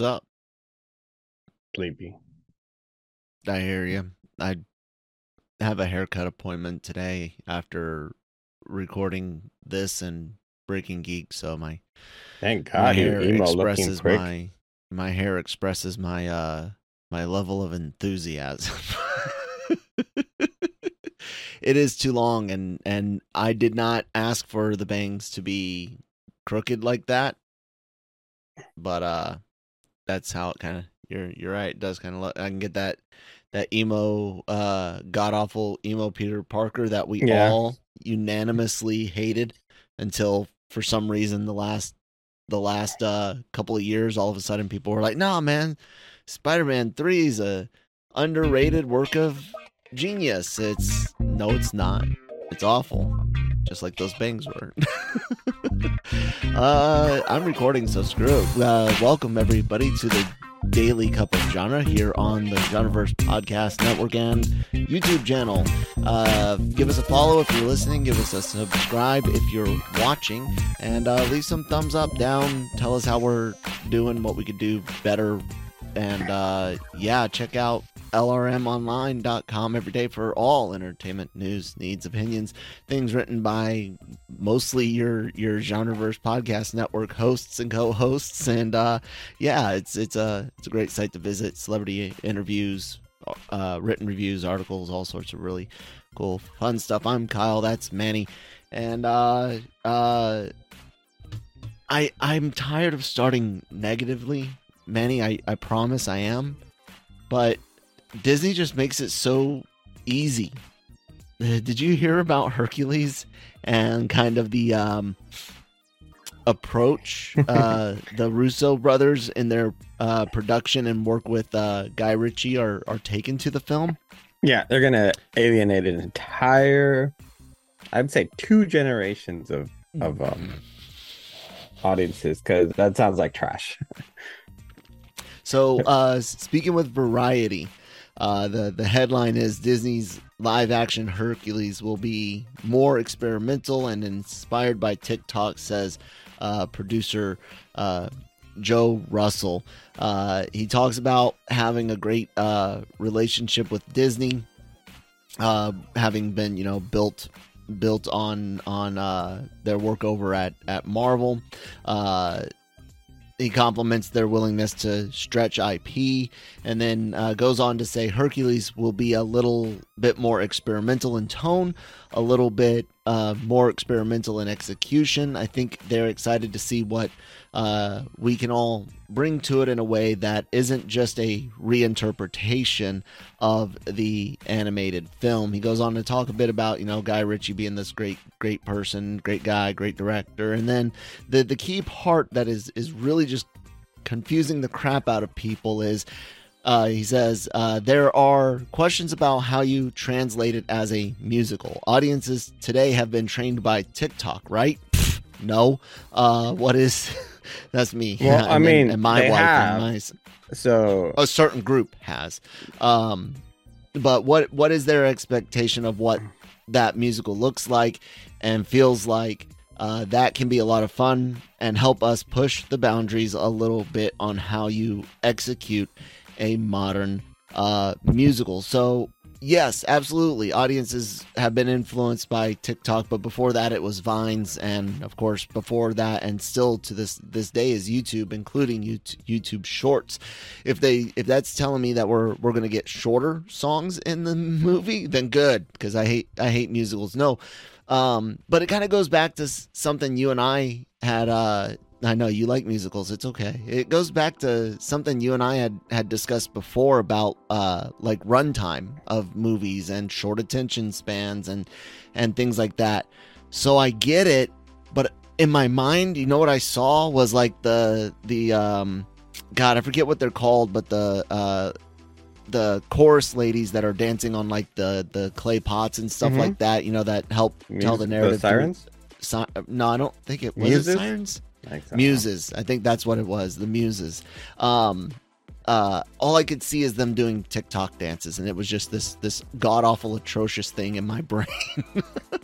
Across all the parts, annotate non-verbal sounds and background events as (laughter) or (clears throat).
What's up? Sleepy. I hear you. I have a haircut appointment today after recording this and Breaking Geek, so my Thank my God hair your expresses my my hair expresses my uh my level of enthusiasm. (laughs) it is too long and and I did not ask for the bangs to be crooked like that. But uh that's how it kind of you're you're right, it does kind of look I can get that that emo uh god awful emo Peter Parker that we Yeah. all unanimously hated until for some reason the last the last uh couple of years all of a sudden people were like nah man spider-man 3 is a underrated work of genius it's no it's not it's awful just like those bangs were. (laughs) Uh i'm recording so screw it. Uh welcome everybody to the daily cup of genre here on the genreverse podcast network and youtube channel. Uh give us a follow if you're listening give us a subscribe if you're watching and uh leave some thumbs up down. Tell us how we're doing what we could do better and uh yeah check out lrmonline.com every day for all entertainment news needs opinions things written by mostly your your genreverse podcast network hosts and co-hosts. And uh yeah it's it's a it's a great site to visit. Celebrity interviews uh written reviews articles all sorts of really cool fun stuff. I'm kyle. That's manny. And uh uh i i'm tired of starting negatively. Manny i i promise i am. But disney just makes it so easy Uh, did you hear about hercules and kind of the um approach (laughs) uh the russo brothers in their uh production and work with uh guy ritchie are are taken to the film Yeah, they're gonna alienate an entire, I'd say, two generations of of um, audiences because that sounds like trash. So, uh, speaking with Variety, uh, the the headline is Disney's live action Hercules will be more experimental and inspired by TikTok, says uh, producer uh, Joe Russo. Uh, he talks about having a great uh, relationship with Disney, uh, having been you know built built on on their work over at at Marvel. He compliments their willingness to stretch IP and then uh, goes on to say Hercules will be a little bit more experimental in tone, a little bit uh, more experimental in execution. I think they're excited to see what uh, we can all bring to it in a way that isn't just a reinterpretation of the animated film. He goes on to talk a bit about, you know, Guy Ritchie being this great, great person, great guy, great director. And then the, the key part that is, is really just confusing the crap out of people is uh, he says uh, there are questions about how you translate it as a musical. Audiences today have been trained by TikTok, right? Pfft, no. Uh, what is (laughs) That's me. Well, I mean, and my they wife have. and my So a certain group has. Um, but what what is their expectation of what that musical looks like and feels like? Uh, that can be a lot of fun and help us push the boundaries a little bit on how you execute a modern uh, musical. So yes, absolutely, audiences have been influenced by TikTok, but before that it was Vines, and of course before that, and still to this this day is YouTube, including YouTube, Shorts. If they if that's telling me that we're we're gonna get shorter songs in the movie, then good because I hate I hate musicals. No, um, but it kind of goes back to something you and I had. Uh, I know you like musicals. It's okay. It goes back to something you and I had had discussed before about uh, like runtime of movies and short attention spans and and things like that. So I get it, but in my mind, you know what I saw was like the the um, God, I forget what they're called, but the uh, the chorus ladies that are dancing on like the the clay pots and stuff Mhm. like that. You know that help tell the narrative. through- sirens. Si- no, I don't think it was it sirens. So. Muses. I think that's what it was. The muses. Um, uh, all I could see is them doing TikTok dances, and it was just this this god awful atrocious thing in my (laughs) brain.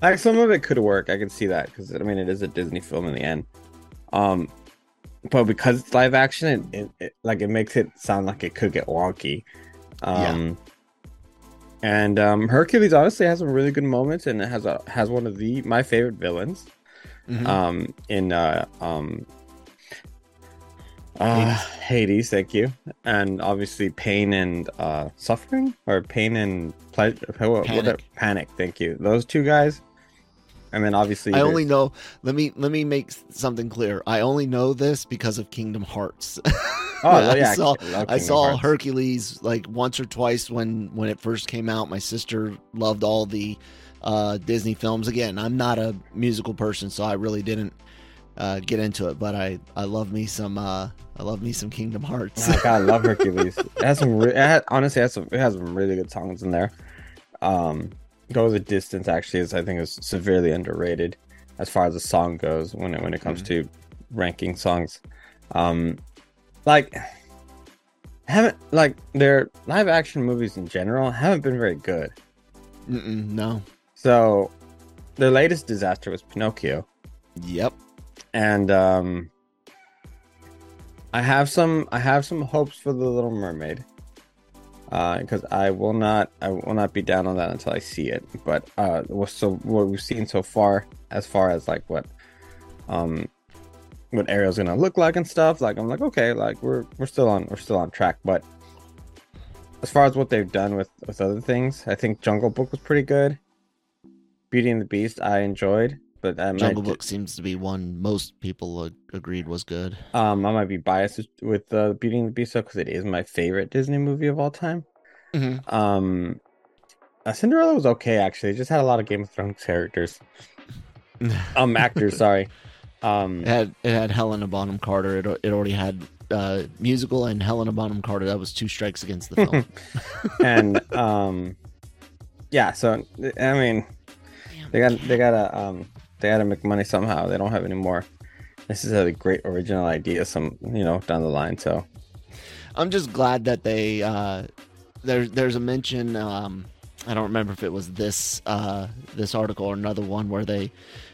like some of it could work. I can see that because I mean it is a Disney film in the end. Um, but because it's live action, it, it, it like it makes it sound like it could get wonky. Um, and um, Hercules honestly has some really good moments, and it has a has one of the my favorite villains. Mhm. Um, in uh um. Uh, Hades. thank you, and obviously pain and uh, suffering, or pain and pleasure. Panic. Panic. Thank you. Those two guys, and then obviously I only know. Let me let me make something clear. I only know this because of Kingdom Hearts. (laughs) Oh yeah, I saw I I saw Hearts. Hercules like once or twice when when it first came out. My sister loved all the uh, Disney films. Again, I'm not a musical person, so I really didn't uh, get into it. But I I love me some uh, I love me some Kingdom Hearts. Oh, God, I love Hercules. (laughs) It has some. Re- it had, honestly, it has some. It has some really good songs in there. Um, Go the distance actually is I think is severely underrated as far as the song goes when it when it comes to ranking songs. Um, like haven't like their live action movies in general haven't been very good. Mm-mm, no. So their latest disaster was Pinocchio. Yep. and um i have some i have some hopes for the little mermaid uh because i will not i will not be down on that until i see it but uh so what we've seen so far as far as like what um what ariel's gonna look like and stuff like i'm like okay like we're we're still on we're still on track but as far as what they've done with with other things i think jungle book was pretty good beauty and the beast i enjoyed but I might Jungle ju- Book seems to be one most people agreed was good. Um, I might be biased with- uh, Beauty and the Beast because it is my favorite Disney movie of all time. Mhm. Um, uh, Cinderella was okay actually. It just had a lot of Game of Thrones characters. (laughs) Um, actors, sorry. Um, It had it had Helena Bonham Carter. It, it already had uh, musical and Helena Bonham Carter. That was two strikes against the film. (laughs) and (laughs) um, yeah. So I mean, they got they gotta um they gotta make money somehow. They don't have any more. This is a great original idea. Some you know down the line. So I'm just glad that they uh, there's there's a mention. Um, I don't remember if it was this uh, this article or another one where they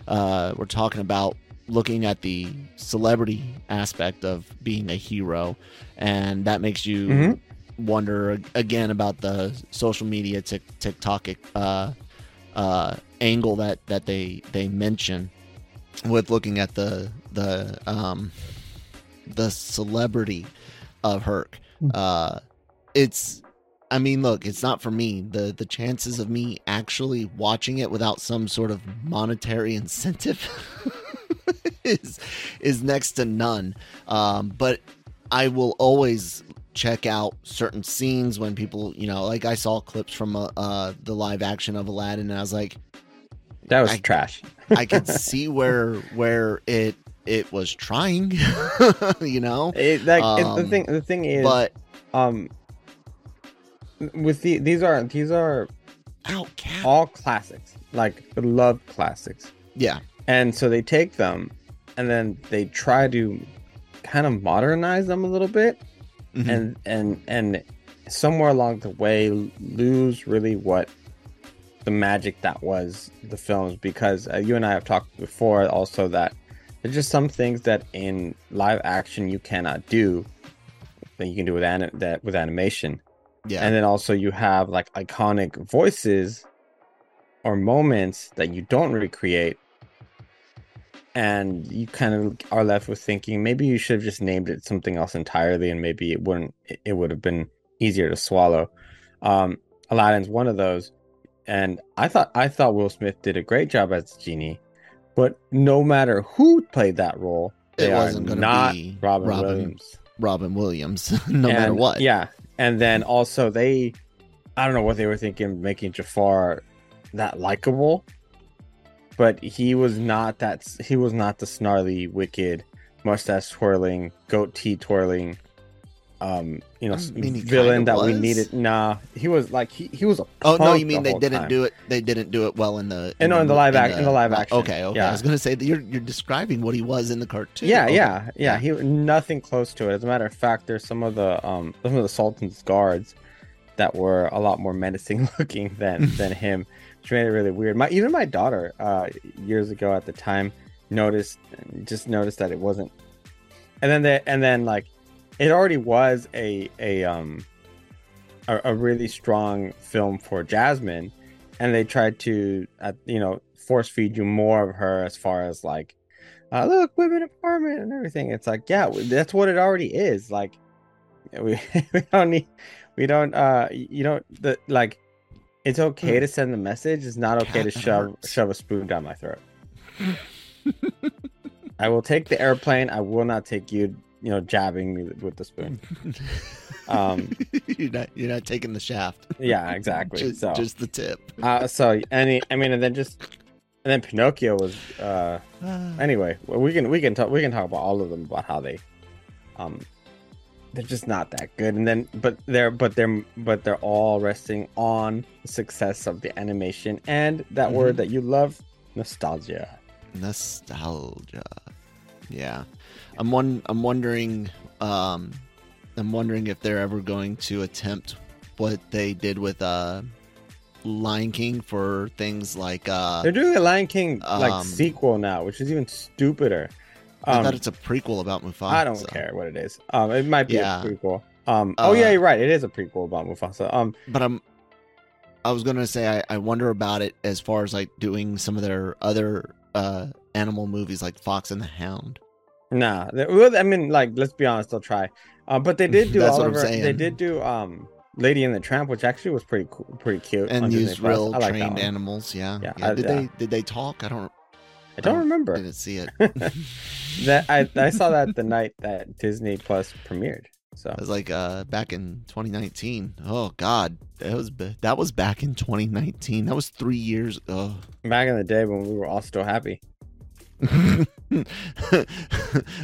uh, were talking about looking at the celebrity aspect of being a hero, and that makes you Mhm. wonder again about the social media tic- TikTok uh, uh, angle that that they they mention with looking at the the um, the celebrity of Herc. Uh, it's, I mean, look, it's not for me. the The chances of me actually watching it without some sort of monetary (laughs) incentive (laughs) is is next to none. Um, but I will always check out certain scenes when people, you know, like I saw clips from uh, uh the live action of Aladdin, and I was like, that was I- trash. (laughs) I could (laughs) see where where it it was trying, (laughs) you know, It, like it's the Um, thing. The thing is, but um, with the these are these are ow, all classics, like beloved classics, yeah, and so they take them, and then they try to kind of modernize them a little bit Mhm. and and and somewhere along the way lose really what the magic that was the films because uh, you and I have talked before also that there's just some things that in live action you cannot do that you can do with anim- that with animation yeah. and then also you have like iconic voices or moments that you don't recreate and you kind of are left with thinking maybe you should have just named it something else entirely and maybe it wouldn't it- it would have been easier to swallow um aladdin's one of those and i thought i thought will smith did a great job as a genie but no matter who played that role It they are wasn't gonna not be robin, Robin williams Robin Williams, (laughs) no matter what. Yeah, and then also they, I don't know what they were thinking, making Jafar that likable, but he was not that. He was not the snarly, wicked, mustache twirling, goatee twirling, um, you know, I mean, villain that we needed. Nah, he was like he he was a. Oh no, you mean the they didn't time. do it? They didn't do it well in the. Eh, no, in the live ac- in the live action. Okay, okay. Yeah. I was gonna say that you're you're describing what he was in the cartoon. Yeah, Okay. yeah, yeah. He nothing close to it. As a matter of fact, there's some of the um some of the Sultan's guards that were a lot more menacing (laughs) looking than than him, which made it really weird. My even my daughter, uh, years ago at the time, noticed just noticed that it wasn't. And then they and then like, it already was a a um a, a really strong film for Jasmine, and they tried to uh, you know force feed you more of her as far as like uh, look, women empowerment and everything. It's like, yeah, that's what it already is. Like, (laughs) we, we don't need, we don't, uh, you don't, the like, it's okay to send the message. It's not okay to shove hurts. shove a spoon down my throat. I will take the airplane. I will not take you, you know, jabbing me with the spoon. (laughs) Um, you're not you're not taking the shaft. yeah, exactly. Just, so, just the tip. uh, so any, I mean, and then just, and then Pinocchio was, uh, (sighs) anyway we can we can talk we can talk about all of them about how they um they're just not that good and then but they're but they're but they're all resting on the success of the animation and that Mhm. word that you love nostalgia nostalgia. Yeah, I'm one. I'm wondering. Um, I'm wondering if they're ever going to attempt what they did with uh, Lion King for things like. Uh, they're doing a lion king like um, sequel now which is even stupider I um thought it's a prequel about Mufasa. i don't care what it is um it might be Yeah. a prequel um oh Uh, yeah you're right it is a prequel about mufasa um but I'm. I was gonna say I, I wonder about it as far as like doing some of their other uh animal movies like Fox and the Hound. Nah, they- I mean, like, let's be honest, they'll try. Uh, but they did (laughs) do That's what I'm Oliver. They did do um, Lady and the Tramp, which actually was pretty cool, pretty cute. and Disney use Plus. real like trained animals. Yeah, Yeah, yeah. I- did yeah. they did they talk? I don't. I don't remember Didn't see it. (laughs) (laughs) that. I I saw that the night that Disney Plus premiered. So It was like uh back in 2019. Oh God, that was that was back in 2019. That was three years ago. back in the day when we were all still happy. (laughs)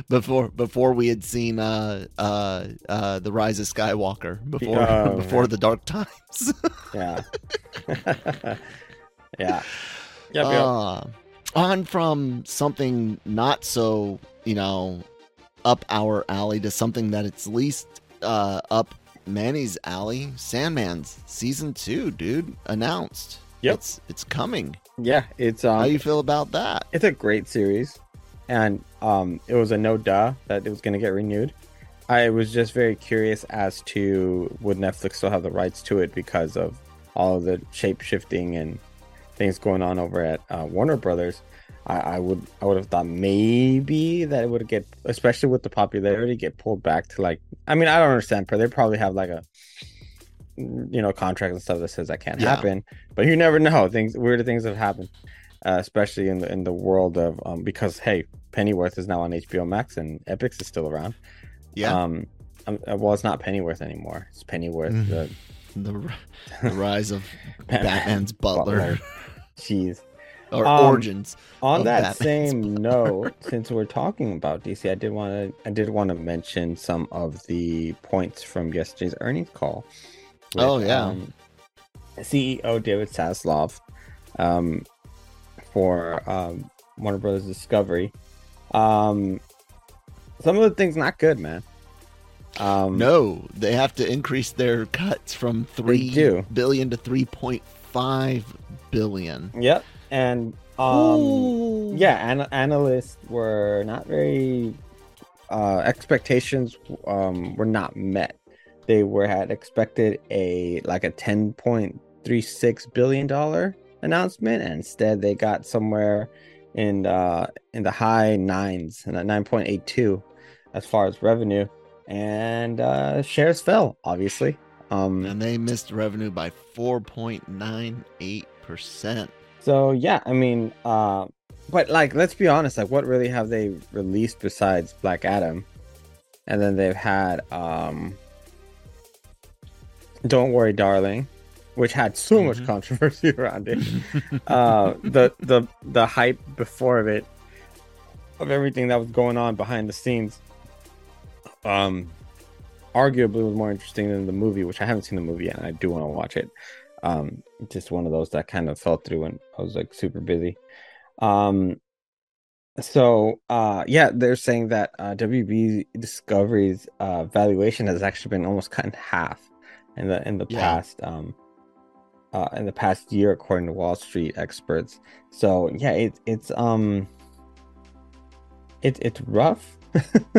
before before we had seen uh uh uh the Rise of Skywalker before Oh, (laughs) before yeah. the Dark Times. Yeah. (laughs) yeah. Yep, yep. On from something not so you know up our alley to something that it's least uh up Manny's alley. Sandman's season two, dude, announced. Yep. It's it's coming. yeah, it's um, How you feel about that? it's a great series and um it was a no duh that it was going to get renewed i was just very curious as to would netflix still have the rights to it because of all of the shape shifting and things going on over at uh, warner brothers I, I would i would have thought maybe that it would get especially with the popularity get pulled back to like i mean i don't understand but they probably have like a you know contract and stuff that says that can't Yeah. happen but you never know things weird things have happened uh, especially in the in the world of um, because hey, Pennyworth is now on HBO Max and Epix is still around. Yeah, Um, um, uh, well, it's not Pennyworth anymore. It's Pennyworth. Mhm. The the, the rise of (laughs) Batman's butler, Jeez. or Um, origins. On that Batman's same (laughs) note, since we're talking about DC, I did want to I did want to mention some of the points from yesterday's earnings call. Oh, yeah. um, CEO David Zaslav um, for um, Warner Brothers Discovery. Um, some of the things not good, man. Um, No, they have to increase their cuts from three billion to three point five billion. Yep, and um, yeah, an- analysts were not very uh, expectations um, were not met. They were had expected a like a ten point three six billion dollar announcement, and instead they got somewhere in uh, in the high nines and at nine point eight two as far as revenue, and uh, shares fell obviously. Um, and they missed revenue by four point nine eight percent. So yeah, I mean, uh, but like, let's be honest. Like, what really have they released besides Black Adam? And then they've had um, "Don't Worry, Darling," which had so much Mhm. controversy (laughs) around it. (laughs) uh, the the the hype before of it, of everything that was going on behind the scenes, um, arguably was more interesting than the movie, which I haven't seen the movie yet, and I do want to watch it. Um, just one of those that kind of fell through when I was like super busy. Um, so uh, yeah, they're saying that uh, WB Discovery's uh, valuation has actually been almost cut in half in the in the Yeah. past um uh, in the past year, according to Wall Street experts. So yeah, it, it's um it, it's rough,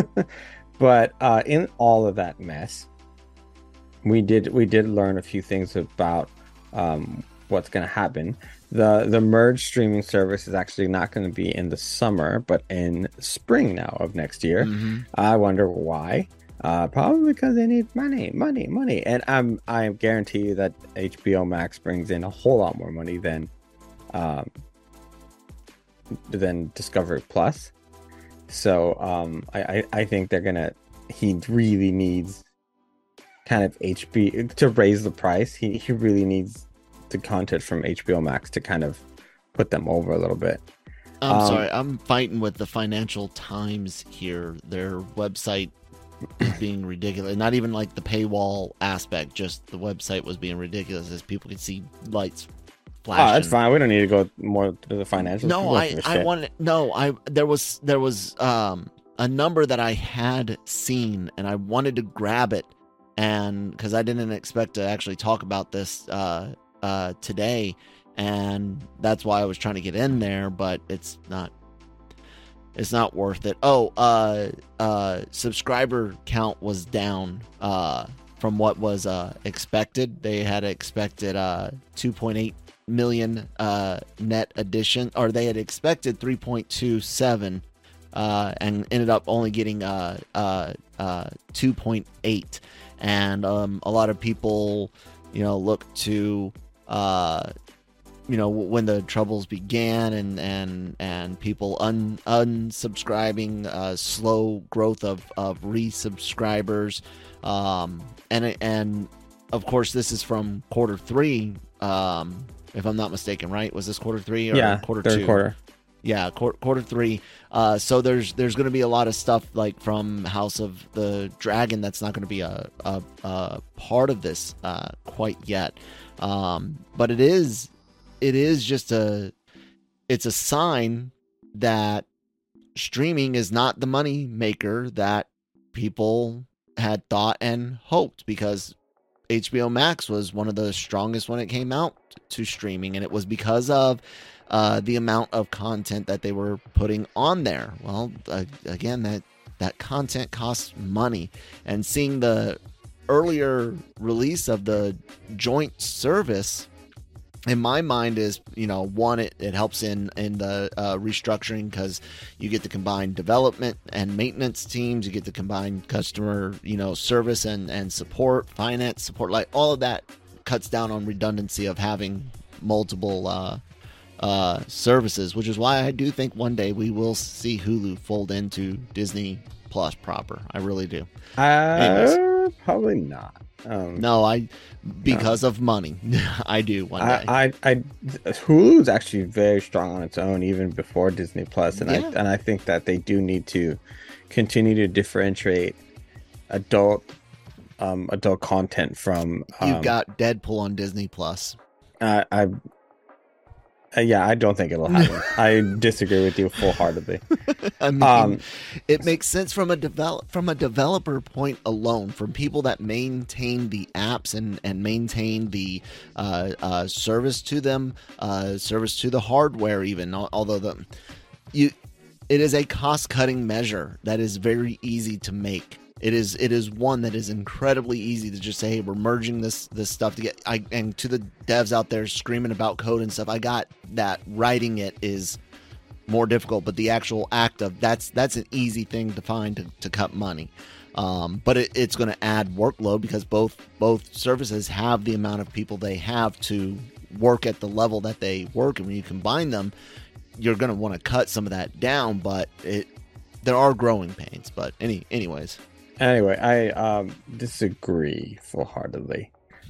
(laughs) but uh, in all of that mess, we did we did learn a few things about um, what's going to happen. the The merge streaming service is actually not going to be in the summer, but in spring now of next year. Mhm. I wonder why. Uh, probably because they need money, money, money, and I'm I guarantee you that HBO Max brings in a whole lot more money than, um, than Discovery Plus. So um, I, I I think they're gonna. He really needs kind of HB to raise the price. He he really needs the content from HBO Max to kind of put them over a little bit. I'm Um, sorry, I'm fighting with the Financial Times here. Their website is (coughs) being ridiculous. Not even like the paywall aspect, just the website was being ridiculous as people could see lights flashing. Oh, that's fine. We don't need to go more to the financials. No, I I wanted no, I there was there was um a number that I had seen and I wanted to grab it and cuz I didn't expect to actually talk about this uh uh today and that's why I was trying to get in there but it's not it's not worth it. Oh, uh uh subscriber count was down uh from what was uh expected. They had expected uh 2.8 million uh net addition or they had expected 3.27 uh and ended up only getting uh uh uh 2.8 and um a lot of people you know look to uh you know when the troubles began and and and people un unsubscribing uh slow growth of of resubscribers um and and of course this is from quarter 3 um if i'm not mistaken right was this quarter 3 or yeah, quarter third 2 quarter. Yeah quarter, quarter three. Uh so there's there's going to be a lot of stuff like from house of the dragon that's not going to be a, a a part of this uh quite yet. Um but it is it is just a it's a sign that streaming is not the money maker that people had thought and hoped because HBO Max was one of the strongest when it came out to streaming and it was because of uh, the amount of content that they were putting on there. Well, uh, again, that that content costs money, and seeing the earlier release of the joint service, in my mind, is you know one it, it helps in in the uh, restructuring because you get the combined development and maintenance teams, you get the combined customer you know service and and support, finance support, like all of that cuts down on redundancy of having multiple uh, uh, services, which is why I do think one day we will see Hulu fold into Disney Plus proper. I really do. Uh, probably not. Um, No, I because of money. (laughs) I do one day. I, I, I, Hulu's actually very strong on its own, even before Disney Plus, and Yeah. I, and I think that they do need to continue to differentiate adult, um, adult content from. Um, You've got Deadpool on Disney Plus. I, I, Uh, yeah, I don't think it'll happen. (laughs) I disagree with you full heartedly. (laughs) I mean, Um, it makes sense from a develop from a developer point alone, from people that maintain the apps and and maintain the uh, uh, service to them, uh, service to the hardware. Even although the you, it is a cost cutting measure that is very easy to make. It is it is one that is incredibly easy to just say, hey, we're merging this this stuff to get. I and to the devs out there screaming about code and stuff. I got that writing it is more difficult, but the actual act of that's that's an easy thing to find to, to cut money. Um, but it, it's going to add workload because both both services have the amount of people they have to work at the level that they work, and when you combine them, you're going to want to cut some of that down. But it there are growing pains. But any anyways, Anyway, I um, disagree full heartedly.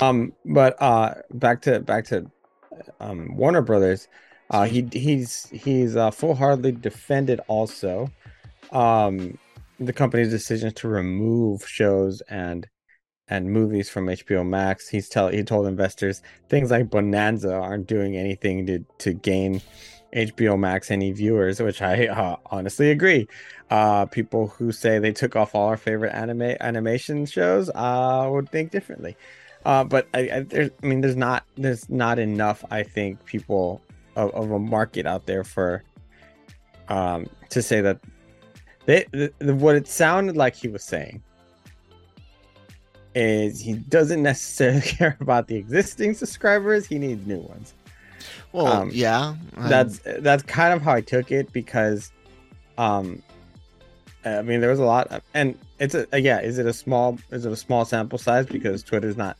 Um, but uh, back to back to um, Warner Brothers. Uh, he he's he's uh, full heartedly defended also um, the company's decision to remove shows and and movies from HBO Max. He's tell he told investors things like Bonanza aren't doing anything to to gain HBO Max any viewers, which I uh, honestly agree. Uh, people who say they took off all our favorite anime animation shows uh, would think differently. Uh, but I, I, there's, I mean, there's not there's not enough. I think people of, of a market out there for um to say that they the, the, what it sounded like he was saying is he doesn't necessarily (laughs) care about the existing subscribers. He needs new ones. Well, Um, yeah, I'm- That's that's kind of how I took it because, um, I mean, there was a lot, of, and it's a yeah. Is it a small? Is it a small sample size? Because Twitter's not,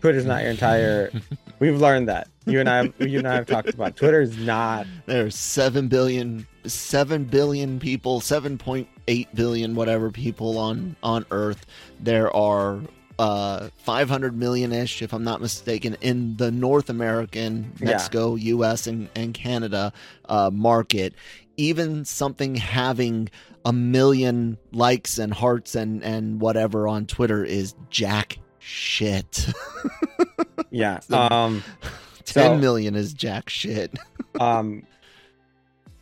Twitter's not your entire. (laughs) we've learned that you and I, you and I have talked about. Twitter is not. There's seven billion, seven billion people, seven point eight billion, whatever people on on Earth. There are uh 500 million ish, if I'm not mistaken, in the North American, Yeah. Mexico, U.S. and and Canada uh, market. Even something having a million likes and hearts and and whatever on Twitter is jack shit. (laughs) Yeah. (laughs) So- Um. (laughs) Ten So- million is jack shit. um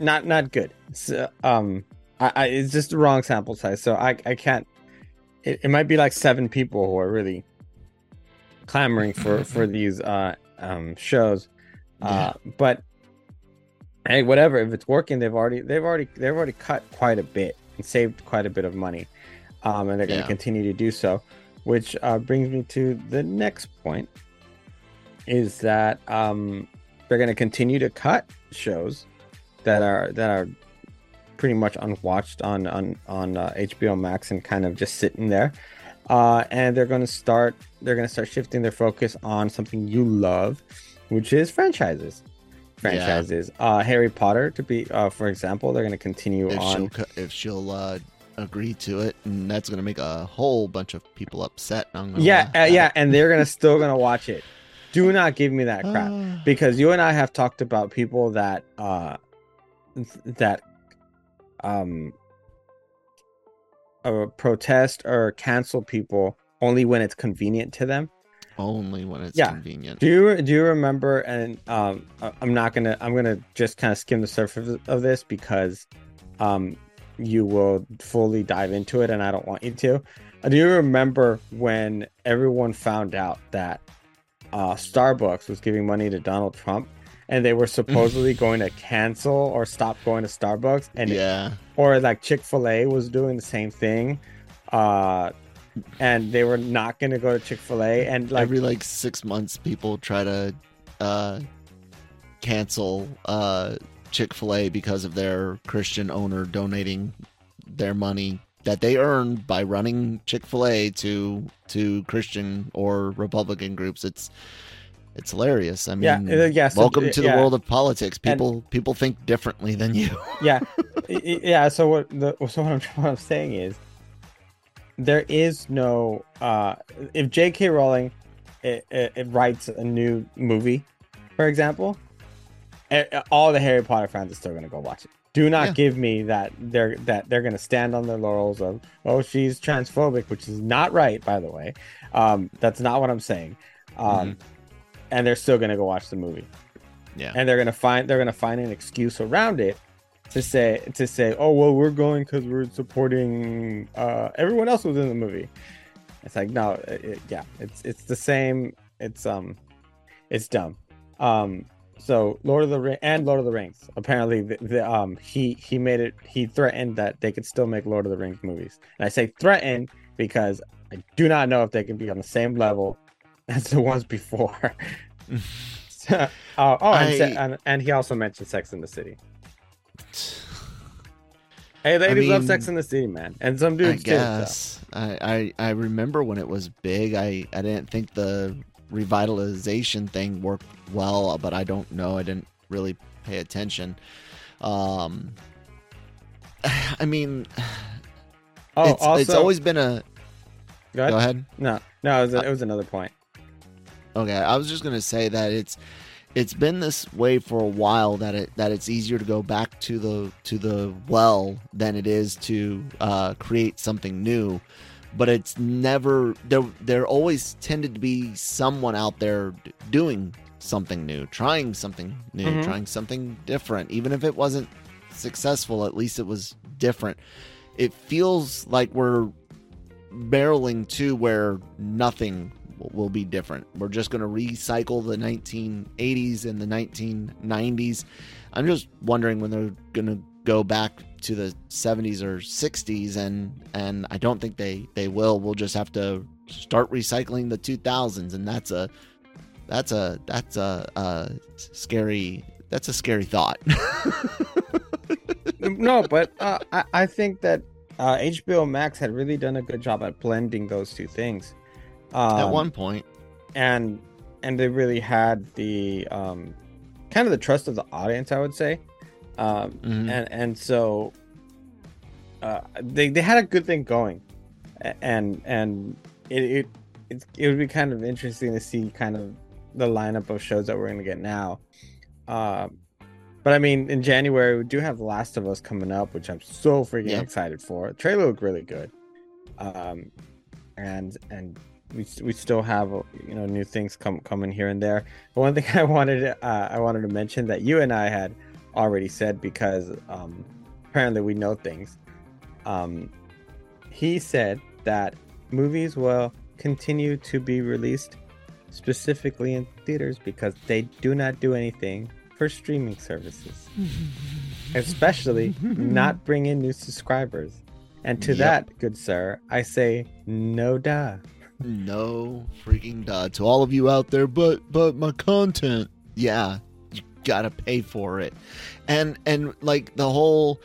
not not good so, um I, I it's just the wrong sample size so i i can't it, it might be like seven people who are really clamoring for (laughs) for these uh um shows uh but hey whatever if it's working they've already they've already they've already cut quite a bit and saved quite a bit of money um and they're going to Yeah. continue to do so which uh brings me to the next point is that um they're going to continue to cut shows that are that are pretty much unwatched on on on uh, HBO Max and kind of just sitting there. Uh, and they're going to start they're going to start shifting their focus on something you love, which is franchises. Franchises. Uh, Harry Potter to be uh, for example, they're going to continue if on she'll if she'll uh, agree to it, and that's gonna make a whole bunch of people upset. I'm gonna yeah, uh, yeah, and they're gonna still gonna watch it. Do not give me that crap (sighs) because you and I have talked about people that uh that um uh, protest or cancel people only when it's convenient to them. only when it's Yeah. convenient. Do you do you remember? And um, I'm not gonna I'm gonna just kind of skim the surface of this because um you will fully dive into it, and I don't want you to. Uh, Do you remember when everyone found out that uh, Starbucks was giving money to Donald Trump, and they were (laughs) supposedly going to cancel or stop going to Starbucks, and yeah, or like Chick Fil A was doing the same thing, uh, and they were not going to go to Chick Fil A, and like every like six months, people try to uh, cancel uh, Chick Fil A because of their Christian owner donating their money that they earned by running Chick Fil A to to Christian or Republican groups. It's It's hilarious. I mean, Yeah, uh, yeah, so- welcome to the world of politics. And- People people think differently than you. (laughs) yeah yeah so what the so what I'm, (laughs) what I'm saying is there is no uh if jk rowling it, it, it writes a new movie for example all the harry potter fans are still going to go watch it do not Yeah. give me that they're that they're going to stand on their laurels of oh she's transphobic which is not right by the way um that's not what i'm saying um and they're still to go watch the movie. Yeah. and they're gonna find they're gonna find an excuse around it to say to say oh well we're going because we're supporting uh everyone else was in the movie. It's like no it, it- yeah it's it's the same it's um it's dumb. Um so lord of the ring and lord of the rings. Apparently the, the um he he made it he threatened that they could still make lord of the rings movies. And i say threaten because i do not know if they can be on the same level as the ones before (laughs) So- oh, oh and, se- and, and he also mentioned Sex in the City. (sighs) Hey, ladies love mean, Sex in the City, man, and some I dudes too. so. guess. I, I I remember when it was big. I I didn't think the revitalization thing worked well, but I don't know. I didn't really pay attention. Um, (sighs) I mean, (sighs) Oh, it's also, it's always been a. go ahead. Go ahead. No, no, it was, it was another point. Okay, I was just gonna say that it's it's been this way for a while that it that it's easier to go back to the to the well than it is to uh, create something new. But it's never there. There always tended to be someone out there doing something new, trying something new, Mhm. trying something different. Even if it wasn't successful, at least it was different. It feels like we're barreling to where nothing will- be different. We're just going to recycle the 1980s and the 1990s. I'm just wondering when they're going to go back to the 70s or 60s and and I don't think they they will. We'll just have to start recycling the 2000s and that's a that's a that's a, a scary that's a scary thought. (laughs) no, but uh, I, I think that uh, HBO Max had really done a good job at blending those two things. Um, At one point, and and they really had the um, kind of the trust of the audience, I would say. Um, Mhm. and and so uh, they they had a good thing going, and and it it it, it would be kind of interesting to see kind of the lineup of shows that we're gonna get now. Um, but I mean, in January we do have The Last of Us coming up, which I'm so freaking Yeah. excited for. The trailer looked really good, um, and and we we still have you know new things come coming here and there. But one thing (laughs) I wanted to, uh, I wanted to mention that you and I had already said because um, apparently we know things. Um, he said that movies will continue to be released specifically in theaters because they do not do anything for streaming services, (laughs) especially not bring in new subscribers. And to Yep. that, good sir, I say no duh. No freaking duh. To all of you out there, but but my content. Yeah, you gotta pay for it. And and like the whole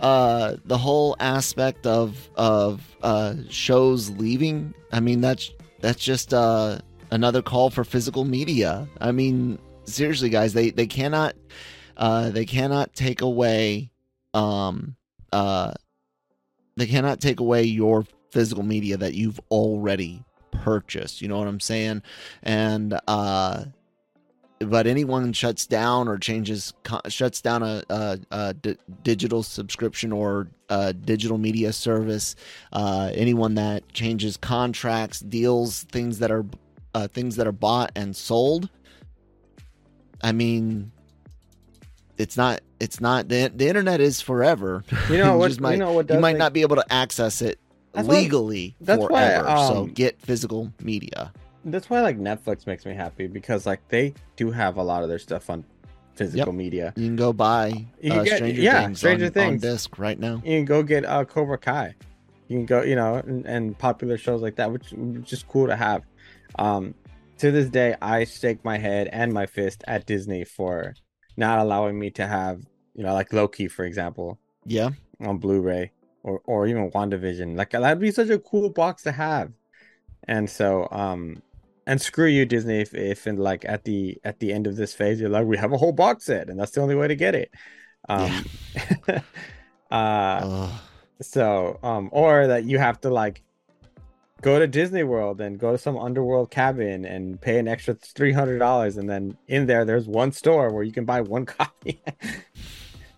uh the whole aspect of of uh shows leaving, I mean that's that's just uh another call for physical media. I mean, seriously guys, they they cannot uh they cannot take away um uh they cannot take away your physical media that you've already purchased you know what i'm saying and uh but anyone shuts down or changes shuts down a, a, a d- digital subscription or a digital media service uh anyone that changes contracts deals things that are uh, things that are bought and sold i mean it's not it's not the, the internet is forever You know (laughs) what? might, you know what? you might make- not be able to access it That's why- legally that's why, forever. so um, get physical media. That's why like Netflix makes me happy because like they do have a lot of their stuff on physical Yep. media. You can go buy You uh, get- Stranger yeah, Things Stranger on, on disc right now. You can go get uh, Cobra Kai. You can go, you know, and, and popular shows like that, which which is cool to have. Um, to this day, I shake my head and my fist at Disney for not allowing me to have, you know, like Loki, for example, Yeah, on Blu-ray or or even WandaVision. Like that'd be such a cool box to have. And so um and screw you, Disney, if if in like at the at the end of this phase you're like, we have a whole box set, and that's the only way to get it. Um, (laughs) uh, Ugh. so um, or that you have to like go to Disney World and go to some underworld cabin and pay an extra three hundred dollars, and then in there there's one store where you can buy one (laughs) copy.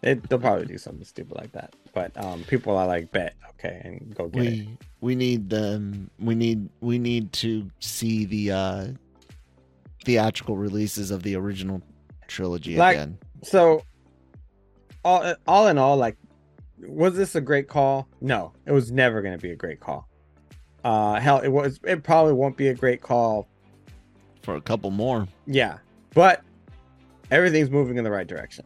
it, they'll probably do something stupid like that, but um, people are like, bet okay, and go get it. we we need them we need we need to see the uh theatrical releases of the original trilogy Like- again. so all all in all like was this a great call? No it was never going to be a great call. Uh hell it was it probably won't be a great call for a couple more. Yeah but everything's moving in the right direction.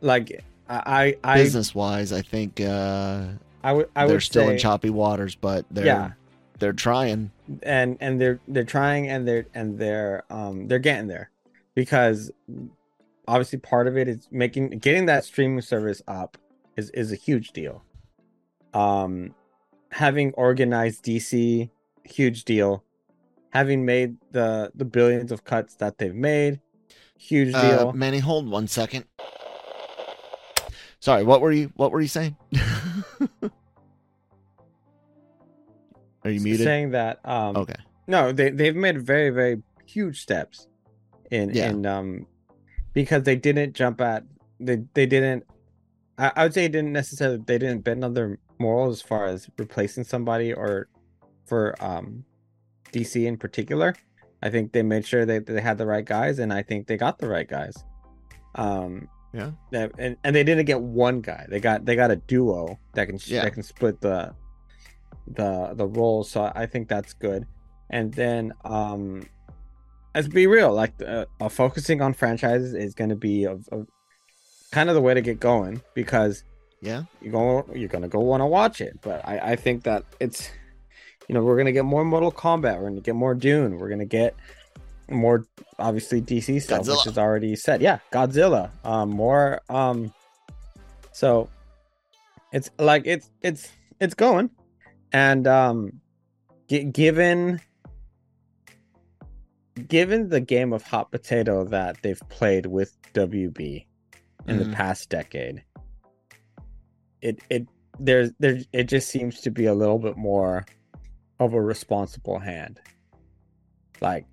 Like i i business wise i think uh i would i they're would still say, in choppy waters but they're Yeah. they're trying. And and they're they're trying and they're and they're um they're getting there because obviously part of it is making getting that streaming service up is is a huge deal. Um having organized dc huge deal. Having made the the billions of cuts that they've made huge uh, deal. Manny hold one second sorry what were you what were you saying (laughs) are you muted saying that um okay no they they've made very very huge steps in Yeah. in um because they didn't jump at they they didn't I, I would say it didn't necessarily they didn't bend on their morals as far as replacing somebody or for um DC in particular. I think they made sure that they had the right guys and I think they got the right guys. Um Yeah. that- and, and they didn't get one guy. They got they got a duo that can Yeah. that can split the the the roles. So I think that's good. And then um let's be real, like uh, uh, focusing on franchises is going to be a, a kind of the way to get going because yeah you go you're gonna go want to watch it. But I I think that it's you know we're gonna get more Mortal Kombat, we're gonna get more Dune, we're gonna get more obviously DC stuff, which is already said. Yeah, Godzilla. Um, more. Um, so it's like it's it's it's going, and um, gi- given given the game of hot potato that they've played with WB in Mhm. the past decade, it it there's there it just seems to be a little bit more of a responsible hand. Like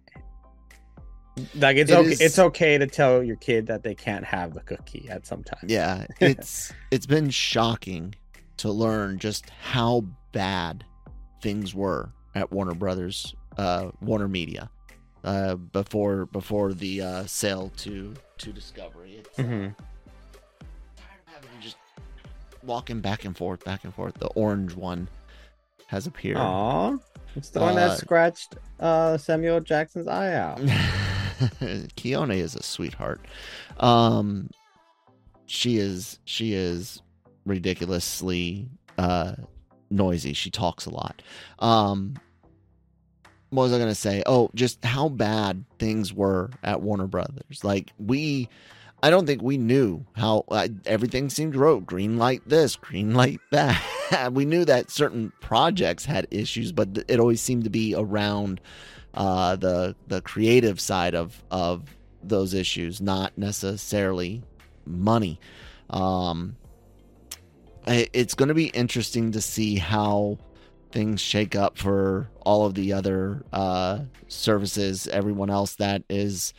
like it's It okay is- it's okay to tell your kid that they can't have the cookie at some time. Yeah, (laughs) it's it's been shocking to learn just how bad things were at Warner Brothers, uh, Warner Media, uh, before before the uh, sale to to Discovery. It's uh, Mhm. tired of having to just walking back and forth, back and forth. The orange one has appeared. Aw. It's the one that Uh, scratched uh Samuel Jackson's eye out. (laughs) (laughs) Keone is a sweetheart. Um, she is she is ridiculously uh noisy. She talks a lot. Um, what was I gonna say? Oh, just how bad things were at Warner Brothers. Like we, I don't think we knew how uh, everything seemed wrote. Green light this, green light that. (laughs) we knew that certain projects had issues, but it always seemed to be around uh, the the creative side of of those issues, not necessarily money. Um, I- it's going to be interesting to see how things shake up for all of the other uh, services, everyone else that is,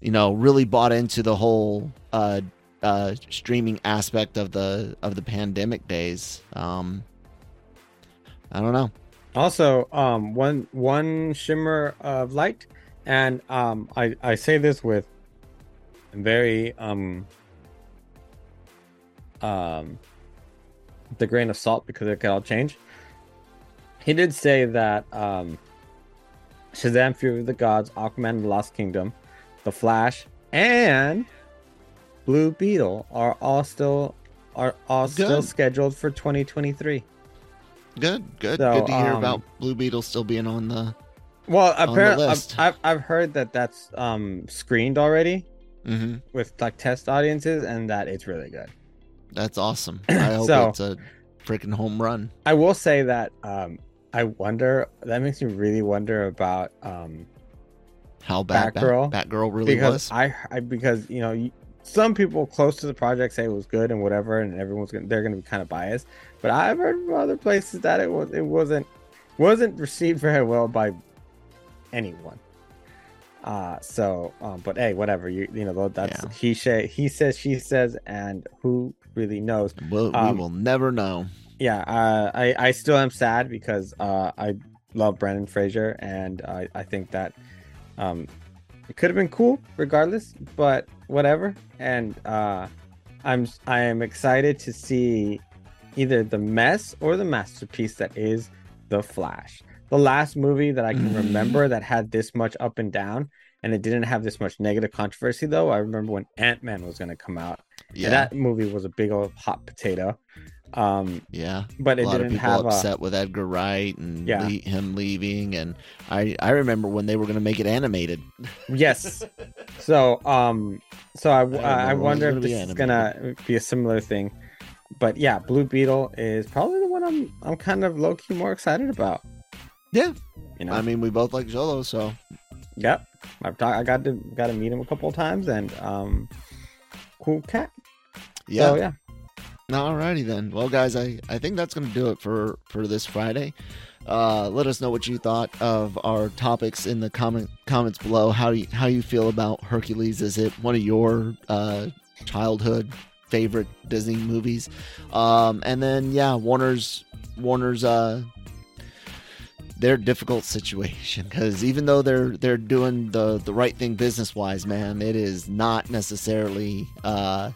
you know, really bought into the whole uh, uh, streaming aspect of the of the pandemic days. Um, I don't know. Also, um, one one shimmer of light, and um, I I say this with very um um the grain of salt because it could all change. He did say that um Shazam: Fury of the Gods, Aquaman: the Lost Kingdom, The Flash, and Blue Beetle are all still are all still scheduled for 2023. Good, good, So, good to hear um, about Blue Beetle still being on the. Well, the apparently, I've. I've I've heard that that's um screened already hmm with like test audiences, and that it's really good. That's awesome. (clears throat) I hope So- it's a freaking home run. I will say that um I wonder. That makes me really wonder about um How bad Batgirl, Bat, Batgirl really because was. I, I because you know you, some people close to the project say it was good and whatever, and everyone's gonna they're gonna be kind of biased. But I've heard from other places that it was it wasn't wasn't received (laughs) very well by anyone. Uh so um but hey whatever you you know that's Yeah. he say he says she says and who really knows We'll, um, we will never know. yeah uh, i i still am sad because uh i love brendan fraser and i i think that um it could have been cool regardless but whatever. And uh i'm i am excited to see either the mess or the masterpiece that is the flash. The last movie that i can Mm. remember that had this much up and down and it didn't have this much negative controversy though i remember when ant-man was going to come out. Yeah, and that movie was a big old hot potato um yeah. but a it lot of didn't people have a upset with Edgar Wright and Yeah. le- him leaving, and I I remember when they were going to make it animated. yes. (laughs) So um so i i, I when it was wonder if this is gonna be a similar thing. But yeah blue beetle is probably the one i'm i'm kind of low-key more excited about. Yeah, you know? I mean we both like Xolo, so. Yep. I've talked i got to got to meet him a couple of times and um cool cat. Yeah. so yeah Alrighty then. Well, guys, I, I think that's going to do it for for this Friday. Uh, let us know what you thought of our topics in the comment comments below. How you how you feel about Hercules? Is it one of your uh, childhood favorite Disney movies? Um, and then yeah, Warner's Warner's uh, their difficult situation because even though they're they're doing the the right thing business wise, man, it is not necessarily uh,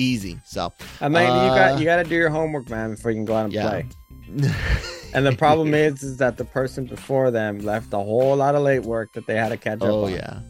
easy. So. i mean you Uh, got you got to do your homework man before you can go out and Yeah. play (laughs) and the problem is is that the person before them left a whole lot of late work that they had to catch up oh on yeah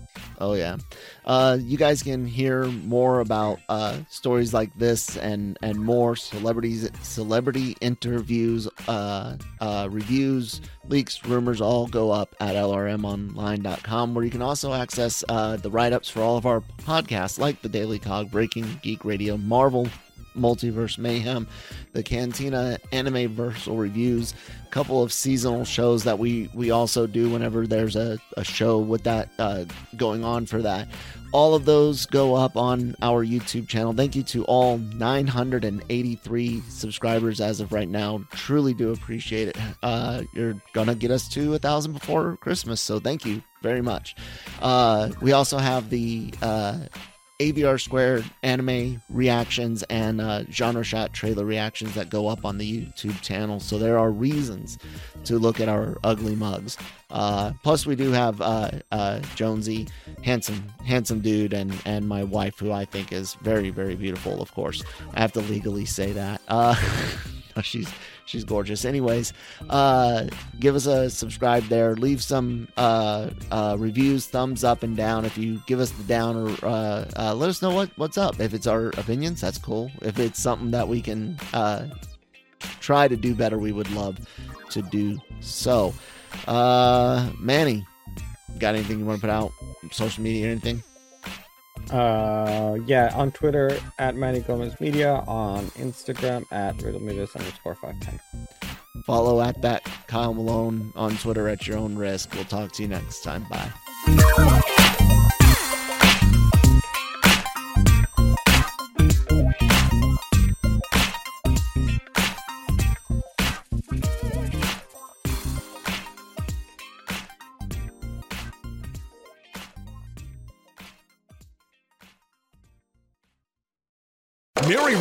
oh yeah. Uh you guys can hear more about uh stories like this and and more celebrities celebrity interviews uh uh reviews leaks rumors all go up at lrmonline.com where you can also access uh the write-ups for all of our podcasts like the daily cog breaking geek radio marvel multiverse mayhem the cantina anime versal reviews a couple of seasonal shows that we we also do whenever there's a, a show with that uh, going on for that. All of those go up on our youtube channel. Thank you to all 983 subscribers as of right now. Truly do appreciate it. Uh, you're gonna get us to a thousand before christmas so thank you very much. Uh, we also have the uh, AVR Squared anime reactions and uh, genre shot trailer reactions that go up on the YouTube channel. So there are reasons to look at our ugly mugs. Uh, plus, we do have uh, uh, Jonesy, handsome, handsome dude, and and my wife, who I think is very, very beautiful. Of course, I have to legally say that. (laughs) (laughs) She's she's gorgeous. Anyways, uh, give us a subscribe there. Leave some uh, uh, reviews, thumbs up and down. If you give us the down, or uh, uh, let us know what what's up. If it's our opinions, that's cool. If it's something that we can uh, try to do better, we would love to do so. Uh, Manny, got anything you want to put out? Social media or anything? Uh, yeah, on Twitter at Manny Gomez Media, on Instagram at riddlemeters underscore five ten. Follow at that Kyle Malone on Twitter at your own risk. We'll talk to you next time. Bye.